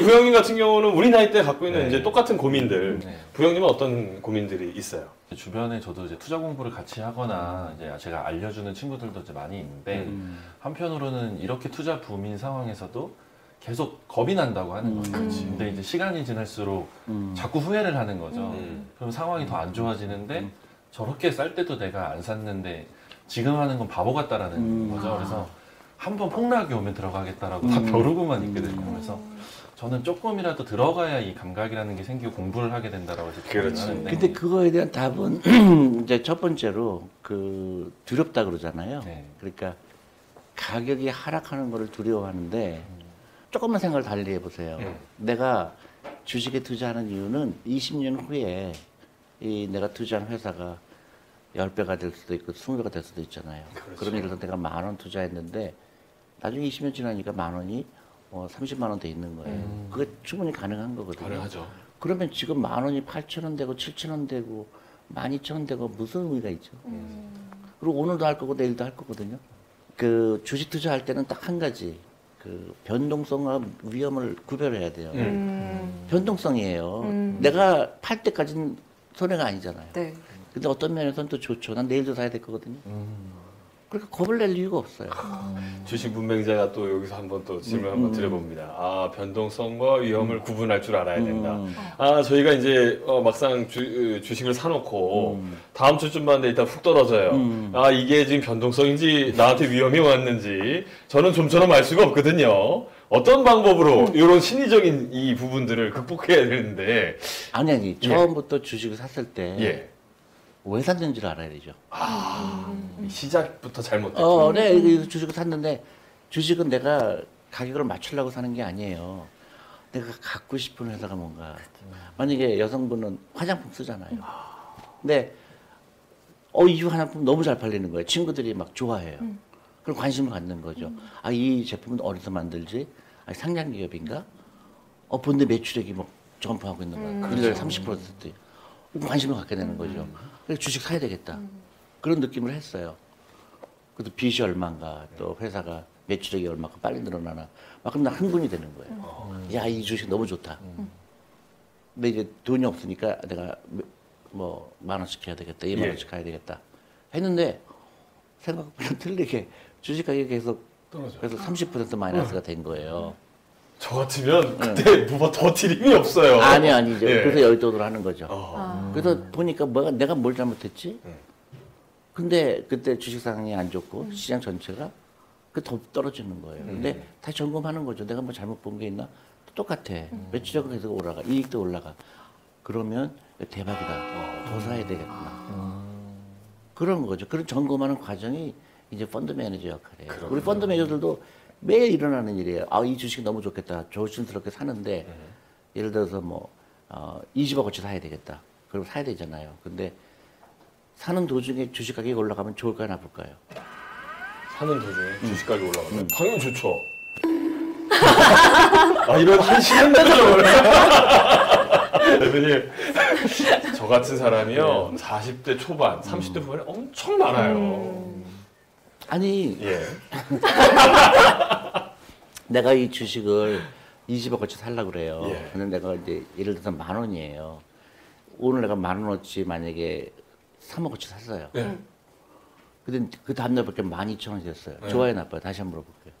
우리 부형님 같은 경우는 우리 나이 때 갖고 있는 네. 이제 똑같은 고민들. 네. 부형님은 어떤 고민들이 있어요? 주변에 저도 이제 투자 공부를 같이 하거나 이제 제가 알려주는 친구들도 이제 많이 있는데 음. 한편으로는 이렇게 투자 붐인 상황에서도 계속 겁이 난다고 하는 거죠. 그치. 근데 이제 시간이 지날수록 음. 자꾸 후회를 하는 거죠. 음. 그럼 상황이 더 안 좋아지는데 음. 저렇게 쌀 때도 내가 안 샀는데 지금 하는 건 바보 같다라는 음. 거죠. 그래서 한 번 폭락이 오면 들어가겠다라고 다 음. 벼르고만 있게 되고 그래서 저는 조금이라도 들어가야 이 감각이라는 게 생기고 공부를 하게 된다라고 이제 그렇지. 하는데 근데 그거에 대한 답은 이제 첫 번째로 그 두렵다 그러잖아요. 네. 그러니까 가격이 하락하는 거를 두려워하는데 조금만 생각을 달리 해보세요. 음. 내가 주식에 투자하는 이유는 20년 후에 이 내가 투자한 회사가 10배가 될 수도 있고 20배가 될 수도 있잖아요. 그렇죠. 그럼 예를 들어 내가 만 원 투자했는데 나중에 20년 지나니까 만 원이 어, 30만 원돼 있는 거예요. 음. 그게 충분히 가능한 거거든요. 가능하죠. 그러면 지금 만 원이 8천 원 되고 7천 원 되고 12,000원 되고 무슨 의미가 있죠? 그리고 오늘도 할 거고 내일도 할 거거든요. 그 주식 투자할 때는 딱 한 가지 그 변동성과 위험을 구별해야 돼요. 음. 변동성이에요. 음. 내가 팔 때까지는 손해가 아니잖아요. 네. 근데 어떤 면에서는 또 좋죠. 난 내일도 사야 될 거거든요. 음. 그러니까 겁을 낼 이유가 없어요. 주식 문맹자가 또 여기서 한번 또 질문 음, 한번 음. 드려봅니다. 아 변동성과 위험을 구분할 줄 알아야 된다. 음. 아 저희가 이제 어, 막상 주, 식을 사놓고 음. 다음 주쯤 봤는데 일단 훅 떨어져요. 음. 아 이게 지금 변동성인지 나한테 위험이 왔는지 저는 좀처럼 알 수가 없거든요. 어떤 방법으로 음. 이런 심리적인 이 부분들을 극복해야 되는데 아니 아니 처음부터 주식을 샀을 때왜 예. 샀는지를 알아야 되죠. 아 시작부터 잘못됐죠. 어, 네, 이 주식을 샀는데 주식은 내가 가격을 맞추려고 사는 게 아니에요. 내가 갖고 싶은 회사가 뭔가. 만약에 여성분은 화장품 쓰잖아요. 근데 어, 이 화장품 너무 잘 팔리는 거예요. 친구들이 막 좋아해요. 그럼 관심을 갖는 거죠. 아, 이 제품은 어디서 만들지? 아, 상장 기업인가? 어, 본데 매출액이 뭐 점프하고 있는 거야. 음. 1년에 30%. 관심을 갖게 되는 거죠. 그래서 주식 사야 되겠다. 그런 느낌을 했어요. 그래도 빚이 얼마인가, 또 회사가 매출액이 얼마큼 빨리 늘어나나. 막 그럼 나 흥분이 되는 거예요. 야, 이 주식 너무 좋다. 근데 이제 돈이 없으니까 내가 뭐 만 원씩 해야 되겠다, 이만 예. 원씩 해야 되겠다. 했는데 생각보다 틀리게 주식 가격이 계속 떨어져. 그래서 30% 마이너스가 된 거예요. 저 같으면 그때 뭐가 더 드림이 없어요. 네. 아니 아니죠. 예. 그래서 열돈을 하는 거죠. 어. 아. 그래서 보니까 뭐가 내가 뭘 잘못했지? 음. 근데 그때 주식 상황이 안 좋고 시장 전체가 그 더 떨어지는 거예요. 근데 음. 다시 점검하는 거죠. 내가 뭐 잘못 본 게 있나? 똑같아. 매출액은 계속 올라가. 이익도 올라가. 그러면 대박이다. 더 사야 되겠구나. 그런 거죠. 그런 점검하는 과정이 이제 펀드 매니저 역할이에요. 우리 펀드 매니저들도 매일 일어나는 일이에요. 아, 이 주식 너무 좋겠다. 조심스럽게 사는데 예를 들어서 뭐 어, 20억 어치 사야 되겠다. 그럼 사야 되잖아요. 근데 사는 도중에 주식 가격이 올라가면 좋을까요, 나쁠까요? 사는 도중에 음. 주식 가격이 올라가면 당연히 좋죠. 아 이런 한심한 표정을. 대표님, 저 같은 사람이요, 40대 초반, 30대 후반에 엄청 많아요. 아니, 예. 내가 이 주식을 20억 어치 살려고 그래요. 예. 근데 내가 이제 예를 들어서 만 원이에요. 오늘 내가 만 원어치 만약에 3억 어치 샀어요. 예. 근데 그 다음날 밖에 12,000원이 됐어요. 네. 좋아요, 나빠요? 다시 한번 물어볼게요.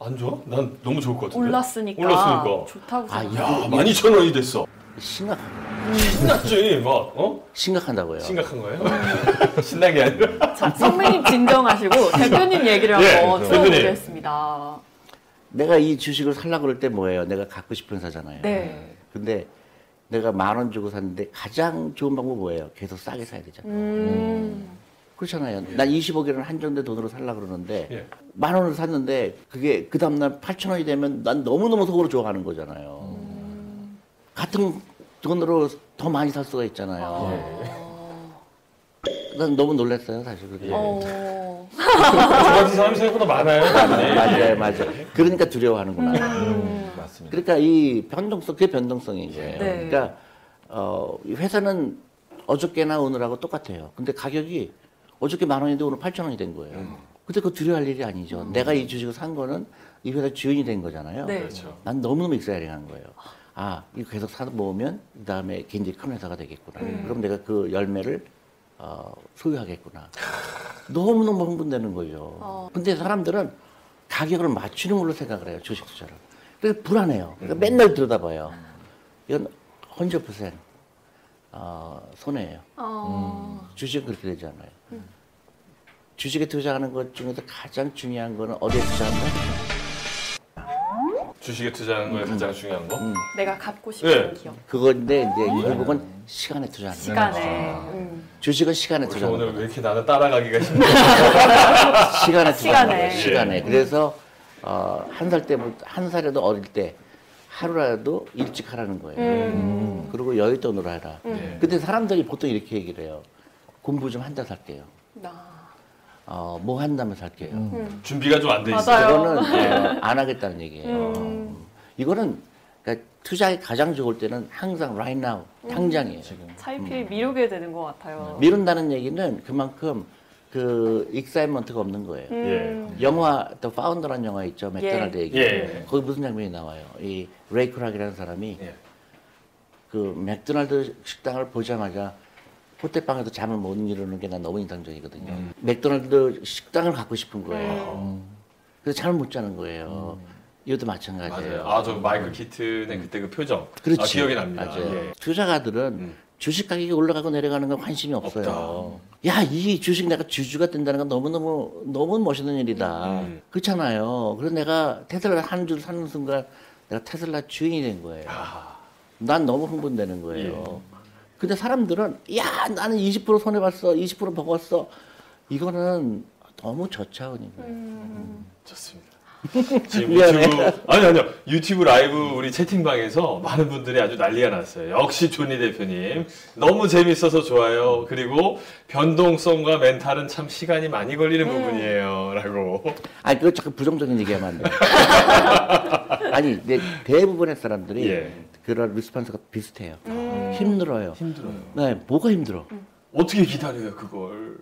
안 좋아? 난 너무 좋을 것 같은데. 올랐으니까, 올랐으니까. 좋다고 아, 생각. 야, 12,000원이 됐어. 심각한, 신났지, 막, 어? 심각한다고요. 심각한 거예요? 신난 게 아니라. 자, 선배님 진정하시고 대표님 얘기를 예, 한번 대표님. 들어보겠습니다. 내가 이 주식을 살려고 그럴 때 뭐예요? 내가 갖고 싶은 회사잖아요. 네. 근데 내가 만 원 주고 샀는데 가장 좋은 방법 뭐예요? 계속 싸게 사야 되잖아요. 음. 그렇잖아요. 난 20억이라는 한정된 돈으로 살려고 그러는데 예. 만 원을 샀는데 그게 그 다음날 8천 원이 되면 난 너무너무 속으로 좋아하는 거잖아요. 같은 돈으로 더 많이 살 수가 있잖아요. 난 너무 놀랐어요, 사실. 그게. 어. 저 같은 사람이 생각보다 많아요. 맞아요, 맞아요. 그러니까 두려워하는구나. 음, 맞습니다. 그러니까 이 변동성, 그게 변동성인 거예요. 네. 그러니까 어, 이 회사는 어저께나 오늘하고 똑같아요. 근데 가격이 어저께 만 원인데 오늘 8천 원이 된 거예요. 근데 그거 두려워할 일이 아니죠. 내가 이 주식을 산 거는 이 회사 주인이 된 거잖아요. 네. 그렇죠. 난 너무너무 익사이링한 거예요. 아, 이거 계속 사서 모으면 그 다음에 굉장히 큰 회사가 되겠구나. 그럼 내가 그 열매를 어, 소유하겠구나. 너무너무 흥분되는 거죠. 어. 근데 사람들은 가격을 맞추는 걸로 생각을 해요, 주식 투자를. 그래서 불안해요. 그러니까 맨날 들여다봐요. 이건 100% 어, 손해예요. 어. 주식은 그렇게 되지 않아요. 주식에 투자하는 것 중에서 가장 중요한 거는 어디에 투자한다? 주식에 투자하는 거에 가장 중요한 거. 내가 갖고 싶은 네. 기업. 그건데 이제 결국은 시간에 투자하는 거예요. 시간에. 음. 주식은 시간에 그래서 투자하는 오늘 거예요. 왜 이렇게 나는 따라가기가 힘들어? 시간에 투자하는 시간에. 거예요. 시간에. 그래서 어, 한 살 때부터 한 살에도 어릴 때 하루라도 일찍 하라는 거예요. 음. 그리고 여윳돈으로 해라. 네. 근데 사람들이 보통 이렇게 얘기를 해요. 공부 좀 한 다음 살게요. 나. 어, 뭐 한 다음 살게요. 음. 준비가 좀 안 돼 있어. 맞아요. 그거는 어, 안 하겠다는 얘기예요. 음. 이거는 그러니까 투자에 가장 좋을 때는 항상 right now, 당장이에요. 차일피일 미루게 되는 것 같아요. 미룬다는 얘기는 그만큼 그 excitement가 없는 거예요. 음. 영화 The Founder라는 영화 있죠 맥도날드 예. 얘기. 예. 거기 무슨 장면이 나와요? 이 레이 크락이라는 사람이 예. 그 맥도날드 식당을 보자마자 호텔 방에서 잠을 못 이루는 게 난 너무 인상적이거든요. 음. 맥도날드 식당을 갖고 싶은 거예요. 음. 그래서 잠을 못 자는 거예요. 이것도 마찬가지예요. 맞아요. 아, 저 마이클 키튼의 그때 그 표정. 그렇지. 아, 기억이 납니다. 맞아요. 예. 투자가들은 음. 주식 가격이 올라가고 내려가는 건 관심이 없어요. 야, 이 주식 내가 주주가 된다는 건 너무너무, 너무 멋있는 일이다. 음. 그렇잖아요. 그래서 내가 테슬라 한 줄 사는 순간 내가 테슬라 주인이 된 거예요. 아, 난 너무 흥분되는 거예요. 근데 사람들은 야, 나는 20% 손해 봤어. 20% 먹었어. 이거는 너무 저차원인 거예요. 음. 좋습니다. 지금. 유튜브 아니 아니요 유튜브 라이브 우리 채팅방에서 많은 분들이 아주 난리가 났어요. 역시 조니 대표님 너무 재밌어서 좋아요. 그리고 변동성과 멘탈은 참 시간이 많이 걸리는 음. 부분이에요.라고. 아니, 그거 자꾸 부정적인 얘기하면 안 돼요. 아니, 대부분의 사람들이 예. 그런 response가 비슷해요. 음. 힘들어요. 힘들어요. 네, 뭐가 힘들어? 어떻게 기다려요 그걸?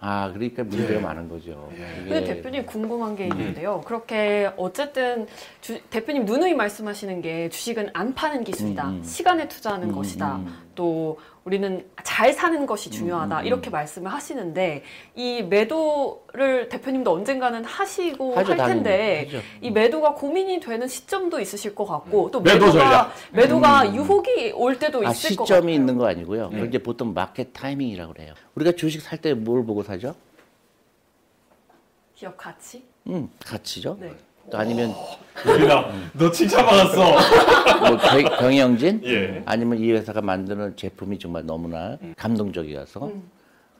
아, 그러니까 문제가 예. 많은 거죠. 예. 근데 대표님 궁금한 게 있는데요. 그렇게 어쨌든 주- 대표님 누누이 말씀하시는 게 주식은 안 파는 기술이다. 음, 음. 시간에 투자하는 음, 것이다. 음. 또 우리는 잘 사는 것이 중요하다. 음, 음. 이렇게 말씀을 하시는데 이 매도를 대표님도 언젠가는 하시고 하죠, 할 당연히. 텐데 하죠. 이 매도가 고민이 되는 시점도 있으실 것 같고 또 매도 매도가. 매도가 유혹이 올 때도 아, 있을 것 같아요. 시점이 있는 거 아니고요. 그걸 이제 보통 마켓 타이밍이라고 그래요. 우리가 주식 살 때 뭘 보고 사죠? 기업 가치? 음, 가치죠. 네. 또 아니면 유빈아 너 칭찬받았어. 뭐 경- 경영진? 예. 아니면 이 회사가 만드는 제품이 정말 너무나 감동적이어서 음.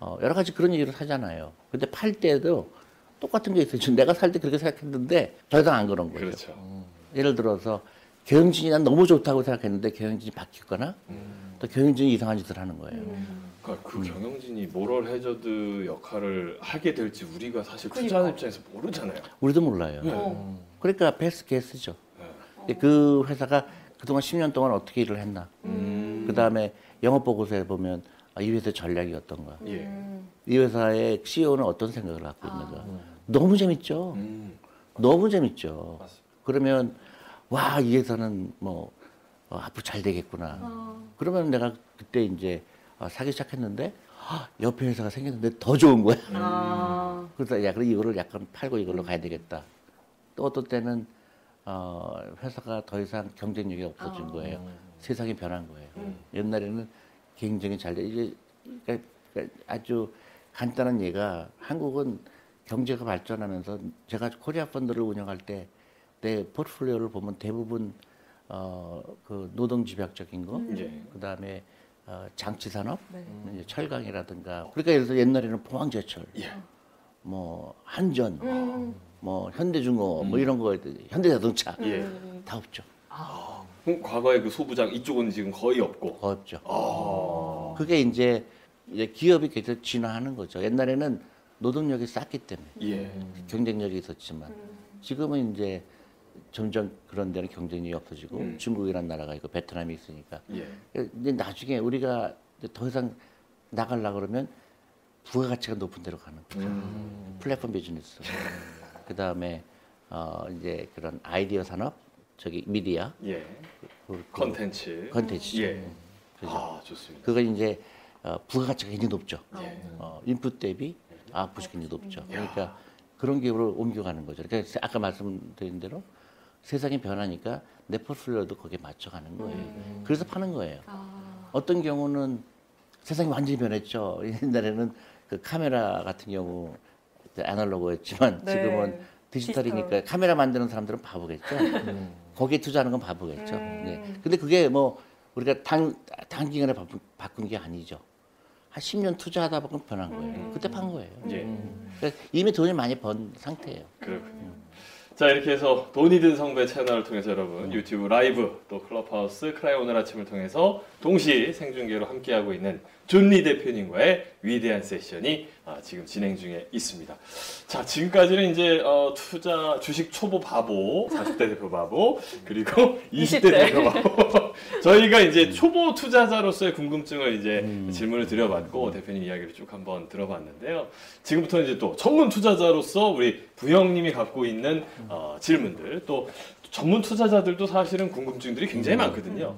어, 여러 가지 그런 얘기를 하잖아요. 근데 팔 때도 똑같은 게 있어요. 지금 내가 살 때 그렇게 생각했는데 더 이상 안 그런 거예요. 그렇죠. 예를 들어서 경영진이 난 너무 좋다고 생각했는데 경영진이 바뀌거나 또 경영진이 이상한 짓을 하는 거예요. 그러니까 그 경영진이 모럴 해저드 역할을 하게 될지 우리가 사실. 투자하는 입장에서 모르잖아요. 우리도 몰라요. 네. 어. 그러니까 베스트 게스죠. 네. 그 회사가 그동안 10년 동안 어떻게 일을 했나. 음. 그 다음에 영업 보고서에 보면 아, 이 회사의 전략이 어떤가. 예. 음. 이 회사의 CEO는 어떤 생각을 갖고 있는가. 너무 재밌죠. 음. 너무 재밌죠. 맞습니다. 그러면 와, 이 회사는 뭐 어, 앞으로 잘 되겠구나. 어. 그러면 내가 그때 이제 어, 사기 시작했는데 아, 옆에 회사가 생겼는데 더 좋은 거야. 아. 그래서 야, 그래 이거를 약간 팔고 이걸로 가야 되겠다. 또 어떤 때는 어, 회사가 더 이상 경쟁력이 없어진 아. 거예요. 세상이 변한 거예요. 음. 옛날에는 굉장히 잘 돼. 이게 그러니까 아주 간단한 예가 한국은 경제가 발전하면서 제가 코리아 펀드를 운영할 때 내 포트폴리오를 보면 대부분 어, 그 노동 집약적인 거, 예. 그다음에 어, 장치 산업, 네. 이제 철강이라든가. 그러니까 예를 들어 옛날에는 포항제철, 예. 뭐 한전, 음. 뭐 현대중공업, 뭐 이런 거, 현대자동차 예. 음. 다 없죠. 그럼 과거에 그 소부장 이쪽은 지금 거의 없고. 거의 없죠. 아. 그게 이제, 이제 기업이 계속 진화하는 거죠. 옛날에는 노동력이 쌌기 때문에 예. 경쟁력이 있었지만 지금은 이제 점점 그런 데는 경쟁력이 없어지고 음. 중국이라는 나라가 있고 베트남이 있으니까 예. 근데 나중에 우리가 더 이상 나가려 그러면 부가가치가 높은 데로 가는 거죠. 음. 플랫폼 비즈니스. 그 다음에 어 이제 그런 아이디어 산업, 저기 미디어, 예. 그- 컨텐츠. 컨텐츠. 예. 그죠. 아, 좋습니다. 그거 이제 어, 부가가치가 굉장히 높죠. 예. 어, 인풋 대비 아웃풋이 굉장히 높죠. 그러니까 그런 기업으로 옮겨가는 거죠. 그러니까 아까 말씀드린 대로 세상이 변하니까 내 포트폴리오도 거기에 맞춰가는 거예요. 그래서 파는 거예요. 아, 어떤 경우는 세상이 완전히 변했죠. 옛날에는 그 카메라 같은 경우 아날로그였지만 네. 지금은 디지털이니까 디지털. 카메라 만드는 사람들은 바보겠죠. 거기에 투자하는 건 바보겠죠. 음. 네. 근데 그게 뭐 우리가 단, 단기간에 바꾼, 바꾼 게 아니죠. 한 10년 투자하다 보면 변한 거예요. 음. 그때 판 거예요. 예. 그러니까 이미 돈이 많이 번 상태예요. 그렇군요. 자 이렇게 해서 돈이 든 성배 채널을 통해서 여러분 유튜브 라이브 또 클럽하우스 클하의 오늘 아침을 통해서 동시 생중계로 함께하고 있는 존리 대표님과의 위대한 세션이 아, 지금 진행 중에 있습니다. 자 지금까지는 이제 어, 투자 주식 초보 바보 40대 대표 바보 그리고 20대, 20대. 대표 바보 저희가 이제 초보 투자자로서의 궁금증을 이제 질문을 드려봤고 대표님 이야기를 쭉 한번 들어봤는데요. 지금부터 이제 또 전문 투자자로서 우리 부형님이 갖고 있는 어, 질문들 또 전문 투자자들도 사실은 궁금증들이 굉장히 많거든요.